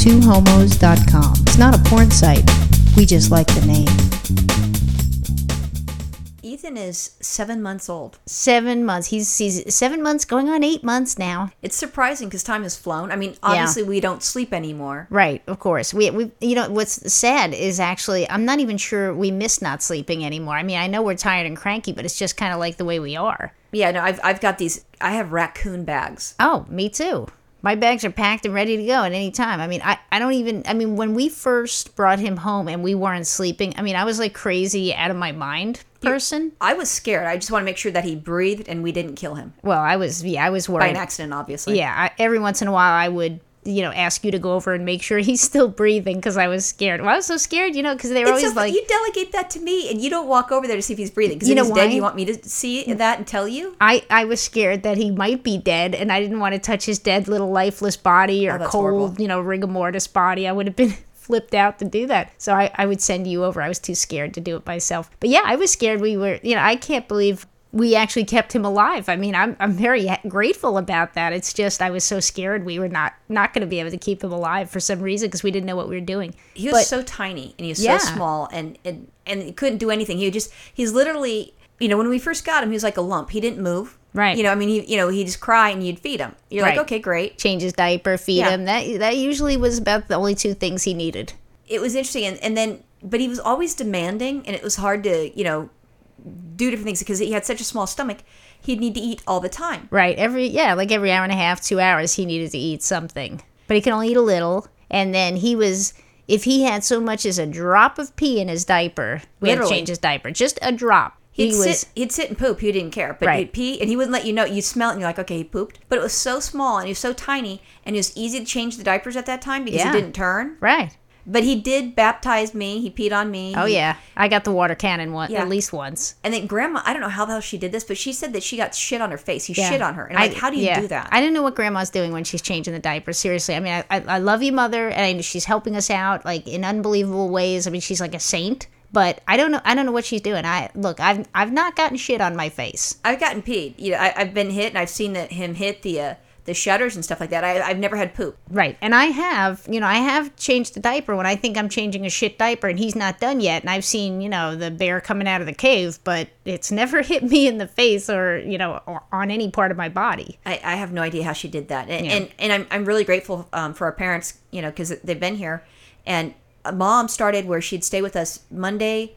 twohomos.com. It's not a porn site. We just like the name. Ethan is seven months old. Seven months. He's he's seven months, going on eight months now. It's surprising because time has flown. I mean, obviously we don't sleep anymore. Right, of course. We we you know what's sad is actually I'm not even sure we miss not sleeping anymore. I mean, I know we're tired and cranky, but it's just kind of like the way we are. Yeah, no, I've I've got these. I have raccoon bags. Oh, me too. My bags are packed and ready to go at any time. I mean, I, I don't even, I mean, when we first brought him home and we weren't sleeping, I mean, I was like crazy out of my mind person. I was scared. I just want to make sure that he breathed and we didn't kill him Well, I was, yeah, I was by worried. an accident, obviously. Yeah, I, every once in a while I would, you know, ask you to go over and make sure he's still breathing because I was scared. Well, I was so scared, you know, because they were It's always so, like, you delegate that to me, and you don't walk over there to see if he's breathing. Because You if know he's dead, you want me to see that and tell you. I, I was scared that he might be dead and I didn't want to touch his dead little lifeless body or Oh, cold, horrible. you know, rigor mortis body. I would have been flipped out to do that. So I, I would send you over. I was too scared to do it myself. But yeah, I was scared we were, you know, I can't believe we actually kept him alive. I mean, I'm, I'm very grateful about that. It's just I was so scared we were not not going to be able to keep him alive for some reason because we didn't know what we were doing. He was But- so tiny and he was Yeah. so small, and and and he couldn't do anything. He just he's literally, you know, when we first got him, he was like a lump. He didn't move. Right. You know, I mean, he, you know, he'd just cry and you'd feed him. You're Right. like, okay, great. change his diaper, feed Yeah. him. That that usually was about the only two things he needed. It was interesting, and, and then, but he was always demanding, and it was hard to, you know, do different things because he had such a small stomach. He'd need to eat all the time. Right. Every yeah, like every hour and a half, two hours, he needed to eat something. But he could only eat a little. And then he was if he had so much as a drop of pee in his diaper, we had to change his diaper. Just a drop. He'd he was sit, he'd sit and poop. He didn't care, but Right. he'd pee, and he wouldn't let you know. You smell it, and you're like, okay, he pooped. But it was so small, and he was so tiny, and it was easy to change the diapers at that time because Yeah. he didn't turn. right. But he did baptize me. He peed on me. Oh He- yeah. I got the water cannon one Yeah. at least once. And then grandma, I don't know how the hell she did this, but she said that she got shit on her face. He Yeah. shit on her. And I'm like, how do you yeah. do that? I don't know what grandma's doing when she's changing the diaper. Seriously, I mean, I, I, I love you, mother, and I know she's helping us out like in unbelievable ways. I mean, she's like a saint, but I don't know. I don't know what she's doing. I look, I've I've not gotten shit on my face. I've gotten peed. You know, I, I've been hit, and I've seen that him hit the uh, the shutters and stuff like that. I, I've never had poop. Right. And I have, you know, I have changed the diaper when I think I'm changing a shit diaper and he's not done yet. And I've seen, you know, the bear coming out of the cave, but it's never hit me in the face or, you know, or on any part of my body. I, I have no idea how she did that, and Yeah. and, and I'm I'm really grateful um, for our parents, you know, because they've been here, and mom started where she'd stay with us Monday,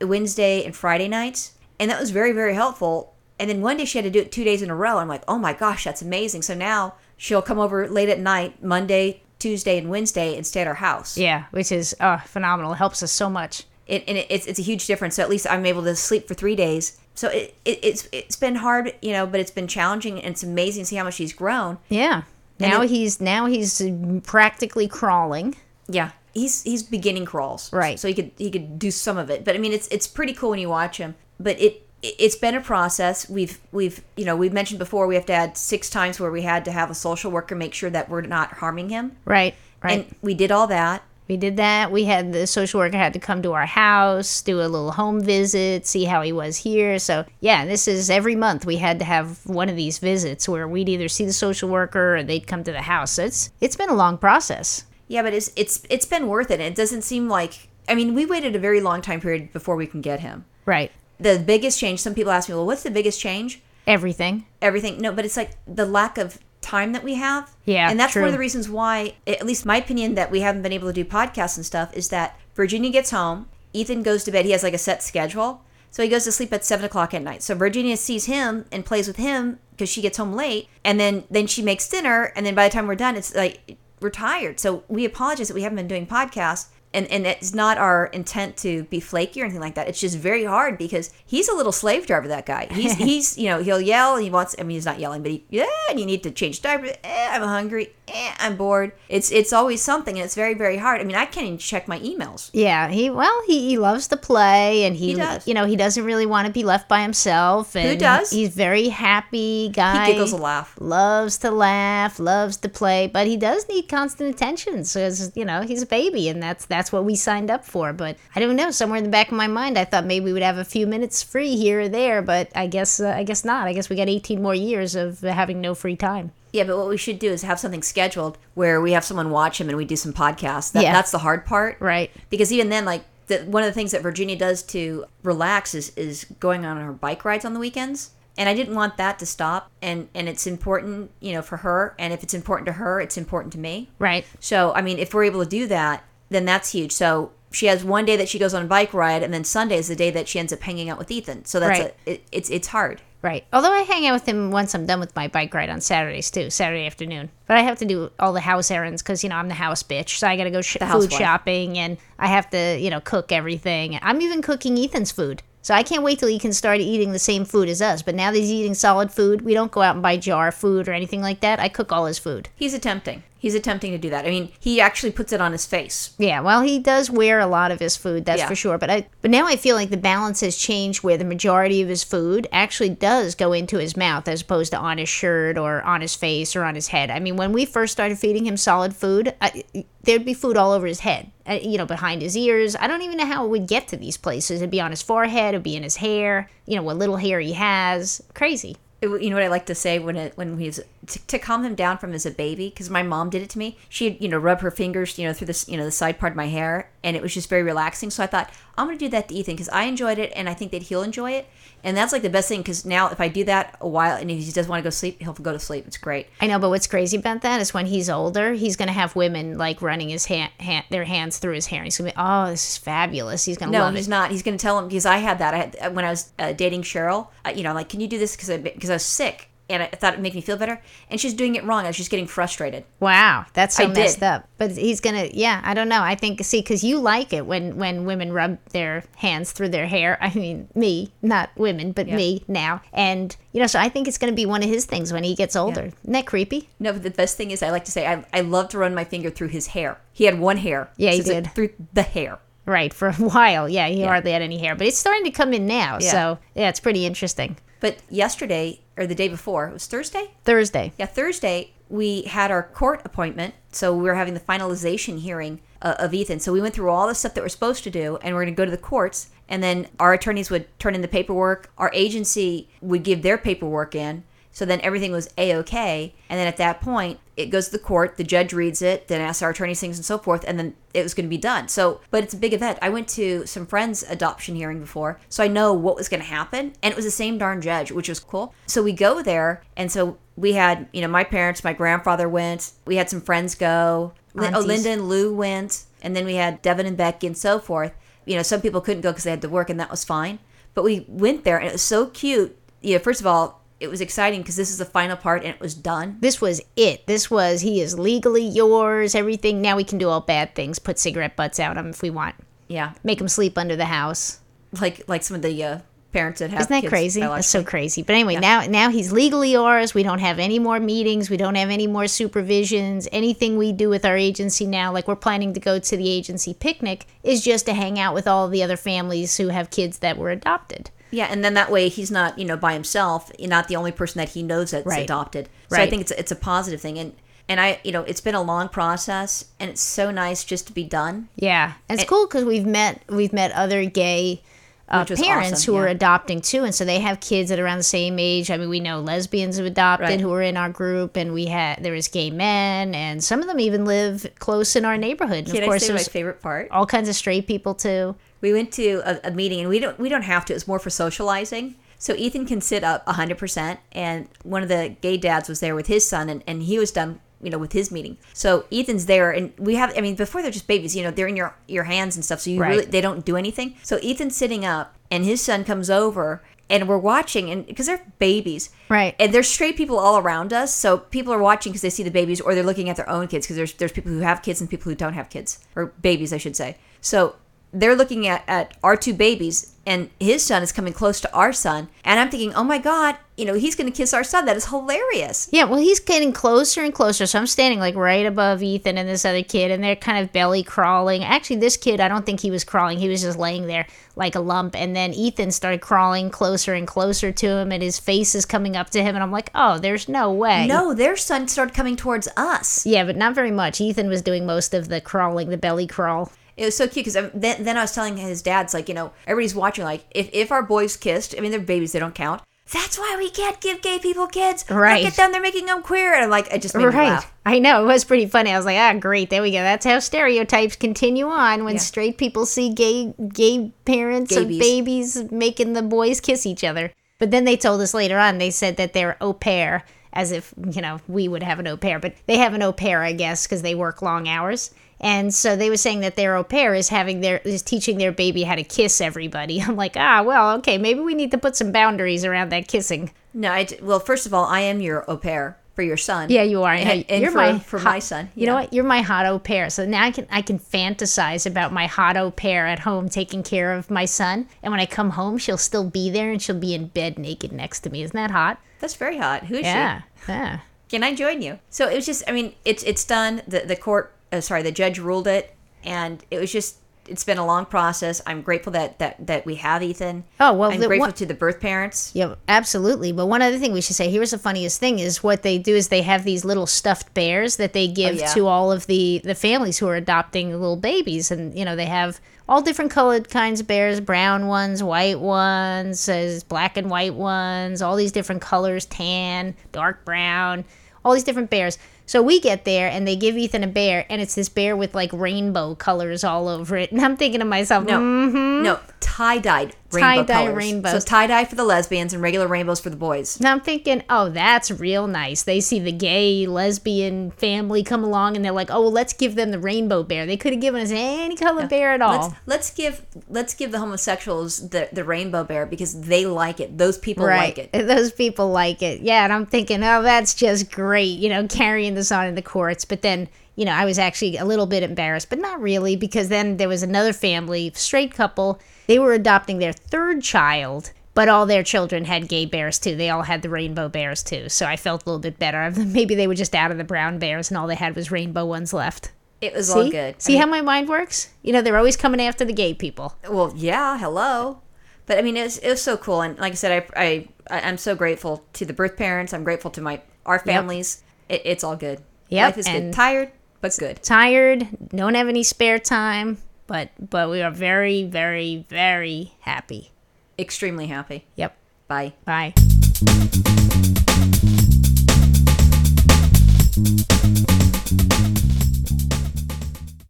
Wednesday, and Friday nights, and that was very very helpful. And then one day she had to do it two days in a row. I'm like, oh my gosh, that's amazing. So now she'll come over late at night, Monday, Tuesday, and Wednesday, and stay at our house. Yeah, which is uh, phenomenal. It helps us so much. it, and it, it's, it's a huge difference. So at least I'm able to sleep for three days. So it, it, it's it's been hard, you know, but it's been challenging, and it's amazing to see how much he's grown. Yeah. Now it- he's now he's practically crawling. Yeah, he's he's beginning crawls, Right. So he could he could do some of it, but I mean, it's it's pretty cool when you watch him. But it it's been a process. We've we've you know we've mentioned before we have to add six times where we had to have a social worker make sure that we're not harming him, Right. Right. and we did all that. we did that. We had the social worker had to come to our house, do a little home visit, see how he was here. So yeah, this is every month we had to have one of these visits where we'd either see the social worker or they'd come to the house. So it's it's been a long process. Yeah, but it's it's it's been worth it. And it doesn't seem like I mean we waited a very long time period before we can get him. Right. The biggest change. Some people ask me, well, what's the biggest change? Everything. everything. No, but it's like the lack of time that we have. Yeah, And that's one of the reasons why, at least my opinion, that we haven't been able to do podcasts and stuff is that Virginia gets home, Ethan goes to bed. He has like a set schedule. So he goes to sleep at seven o'clock at night. So Virginia sees him and plays with him because she gets home late, and then then she makes dinner, and then by the time we're done, it's like we're tired. So we apologize that we haven't been doing podcasts, and and it's not our intent to be flaky or anything like that. It's just very hard because he's a little slave driver. That guy. He's he's you know he'll yell. He wants. I mean he's not yelling, but he yeah. And you need to change diapers. Eh, I'm hungry. Eh, I'm bored. It's it's always something, and it's very very hard. I mean I can't even check my emails. Yeah, he well, he, he loves to play, and he, He does. you know he doesn't really want to be left by himself. And does? He's very happy guy. He giggles a laugh. Loves to laugh, loves to play, but he does need constant attention. So you know he's a baby, and that's that's what we signed up for. But I don't know. Somewhere in the back of my mind, I thought maybe we would have a few minutes free here or there, but I guess uh, I guess not. I guess we got 18 more years of having no free time. Yeah, but what we should do is have something scheduled where we have someone watch him and we do some podcasts. That, Yeah. That's the hard part. Right. Because even then, like, the, one of the things that Virginia does to relax is, is going on her bike rides on the weekends. And I didn't want that to stop. And, and it's important, you know, for her. And if it's important to her, it's important to me. Right. So, I mean, if we're able to do that, then that's huge. So she has one day that she goes on a bike ride, and then Sunday is the day that she ends up hanging out with Ethan. So that's Right. a, it, it's it's hard. Right. Although I hang out with him once I'm done with my bike ride on Saturdays too, Saturday afternoon. But I have to do all the house errands because you know I'm the house bitch, so I got to go sh- food shopping and I have to you know cook everything. I'm even cooking Ethan's food, so I can't wait till he can start eating the same food as us. But now that he's eating solid food, we don't go out and buy jar food or anything like that. I cook all his food. He's attempting. He's attempting to do that. I mean, he actually puts it on his face. Yeah, well, he does wear a lot of his food, that's Yeah. for sure. But I, but now I feel like the balance has changed, where the majority of his food actually does go into his mouth, as opposed to on his shirt or on his face or on his head. I mean, when we first started feeding him solid food, I, there'd be food all over his head, uh, you know, behind his ears. I don't even know how it would get to these places. It'd be on his forehead, it'd be in his hair, you know, what little hair he has. Crazy. It- you know what I like to say when it when he's to, to calm him down from as a baby because my mom did it to me. She'd you know rub her fingers you know through this you know the side part of my hair and it was just very relaxing. So I thought I'm gonna do that to Ethan because I enjoyed it and I think that he'll enjoy it. And that's like the best thing because now if I do that a while and if he does want to go sleep, he'll go to sleep. It's great. I know, but what's crazy about that is when he's older, he's going to have women like running his hand, hand, their hands through his hair. He's going to be, oh, this is fabulous. He's going to No, love he's it. not. He's going to tell him because I had that. I had uh, when I was uh, dating Cheryl. Uh, you know, like, can you do this because I because I was sick and I thought it'd make me feel better. And she's doing it wrong. I was just getting frustrated. Wow, that's so I did. messed up. But he's gonna, yeah, I don't know. I think see, because you like it when when women rub their hands through their hair. I mean, me, not women, but me now. And you know, so I think it's gonna be one of his things when he gets older. Isn't that creepy? No, but the best thing is I like to say I, I love to run my finger through his hair. He had one hair. Yeah, he So like did. through the hair. Right, for a while. Yeah, he hardly had any hair, but it's starting to come in now. Yeah. So yeah, it's pretty interesting. But yesterday or the day before, it was Thursday. Thursday. Yeah, Thursday we had our court appointment, so we were having the finalization hearing uh, of Ethan. So we went through all the stuff that we're supposed to do, and we're going to go to the courts, and then our attorneys would turn in the paperwork. Our agency would give their paperwork in. So then everything was a okay, and then at that point it goes to the court. The judge reads it, then asks our attorneys things and so forth, and then it was going to be done. So, but it's a big event. I went to some friends' adoption hearing before, so I know what was going to happen, and it was the same darn judge, which was cool. So we go there, and so we had, you know, my parents, my grandfather went. We had some friends go. Lin- oh, Linda and Lou went, and then we had Devin and Becky and so forth. You know, some people couldn't go because they had to work, and that was fine. But we went there, and it was so cute. You know, first of all, it was exciting because this is the final part, and it was done. This was it. This was he is legally yours. Everything. Now we can do all bad things. Put cigarette butts out him if we want. Yeah, Make him sleep under the house. like like some of the uh, parents that have. Isn't that crazy? That's so crazy. But anyway, now now he's legally ours. We don't have any more meetings. We don't have any more supervisions. Anything we do with our agency now, like we're planning to go to the agency picnic, is just to hang out with all the other families who have kids that were adopted. Yeah, and then that way he's not you know by himself. You're not the only person that he knows that's Right. adopted. So I think it's it's a positive thing, and and I you know it's been a long process, and it's so nice just to be done. Yeah, and it's cool because we've met we've met other gay uh, parents awesome, who are adopting too, and so they have kids that are around the same age. I mean, we know lesbians have adopted Right. who are in our group, and we had there was gay men, and some of them even live close in our neighborhood. And Can of I course, say my favorite part? all kinds of straight people too. We went to a, a meeting, and we don't we don't have to. It's more for socializing. So Ethan can sit up 100%, and one of the gay dads was there with his son, and, and he was done, you know, with his meeting. So Ethan's there, and we have, I mean, before they're just babies, you know, they're in your your hands and stuff, so you Right. really they don't do anything. So Ethan's sitting up, and his son comes over, and we're watching, and because they're babies, Right. and there's straight people all around us. So people are watching because they see the babies, or they're looking at their own kids because there's there's people who have kids and people who don't have kids or babies, I should say. So they're looking at at our two babies, and his son is coming close to our son, and I'm thinking, oh my god, you know, he's going to kiss our son. That is hilarious. Yeah, well, he's getting closer and closer. So I'm standing like right above Ethan and this other kid, and they're kind of belly crawling. Actually, this kid, I don't think he was crawling. He was just laying there like a lump. And then Ethan started crawling closer and closer to him, and his face is coming up to him. And I'm like, oh, there's no way. No, their son started coming towards us. Yeah, but not very much. Ethan was doing most of the crawling, the belly crawl. It was so cute because then, then I was telling his dad's like, you know, everybody's watching. Like, if, if our boys kissed, I mean, they're babies, they don't count. That's why we can't give gay people kids. Right. Look at them; they're making them queer. And I'm like, I just made Right. laugh. I know. It was pretty funny. I was like, ah, great. There we go. That's how stereotypes continue on when Yeah. straight people see gay gay parents of babies making the boys kiss each other. But then they told us later on, they said that they're au pair, as if, you know, we would have an au pair. But they have an au pair, I guess, because they work long hours. And so they were saying that their au pair is having their is teaching their baby how to kiss everybody. I'm like, ah, well, okay, maybe we need to put some boundaries around that kissing. No, I d- well, first of all, I am your au pair for your son. Yeah, you are. And, and You're for, my for hot- my son. You know what? You're my hot au pair. So now I can I can fantasize about my hot au pair at home taking care of my son. And when I come home, she'll still be there and she'll be in bed naked next to me. Isn't that hot? That's very hot. Who is Yeah. she? Yeah. Can I join you? So it was just. I mean, it's it's done. The the court. Uh, sorry, the judge ruled it, and it was just. It's been a long process. I'm grateful that that that we have Ethan. Oh, well, I'm the grateful one- to the birth parents. Yeah, absolutely. But one other thing we should say here's the funniest thing is what they do is they have these little stuffed bears that they give Oh, yeah. to all of the the families who are adopting little babies and you know they have all different colored kinds of bears, brown ones, white ones, says black and white ones, all these different colors, tan, dark brown, all these different bears. So we get there and they give Ethan a bear and it's this bear with like rainbow colors all over it. And I'm thinking to myself, No, mm-hmm. no, tie dyed rainbow Tie-dye rainbows. So tie dye for the lesbians and regular rainbows for the boys. Now I'm thinking, oh, that's real nice. They see the gay lesbian family come along and they're like, oh, well, let's give them the rainbow bear. They could have given us any color bear at all. Let's let's give let's give the homosexuals the the rainbow bear because they like it. Those people like it. Those people like it. Yeah, and I'm thinking, oh, that's just great, you know, carrying this on in the courts. But then, you know, I was actually a little bit embarrassed, but not really, because then there was another family, straight couple. They were adopting their third child. But all their children had gay bears too. They all had the rainbow bears too. So I felt a little bit better. Of them. Maybe they were just out of the brown bears and all they had was rainbow ones left. It was See? all good. I See mean, how my mind works? You know, they're always coming after the gay people. Well, yeah, hello. But I mean, it was, it was so cool, and like I said, I, I I- I'm so grateful to the birth parents. I'm grateful to my our families. It, it's all good. Yep, Life is good. and- Tired, but good. tired, don't have any spare time, but but we are very very very happy. Extremely happy. Yep. Bye. Bye.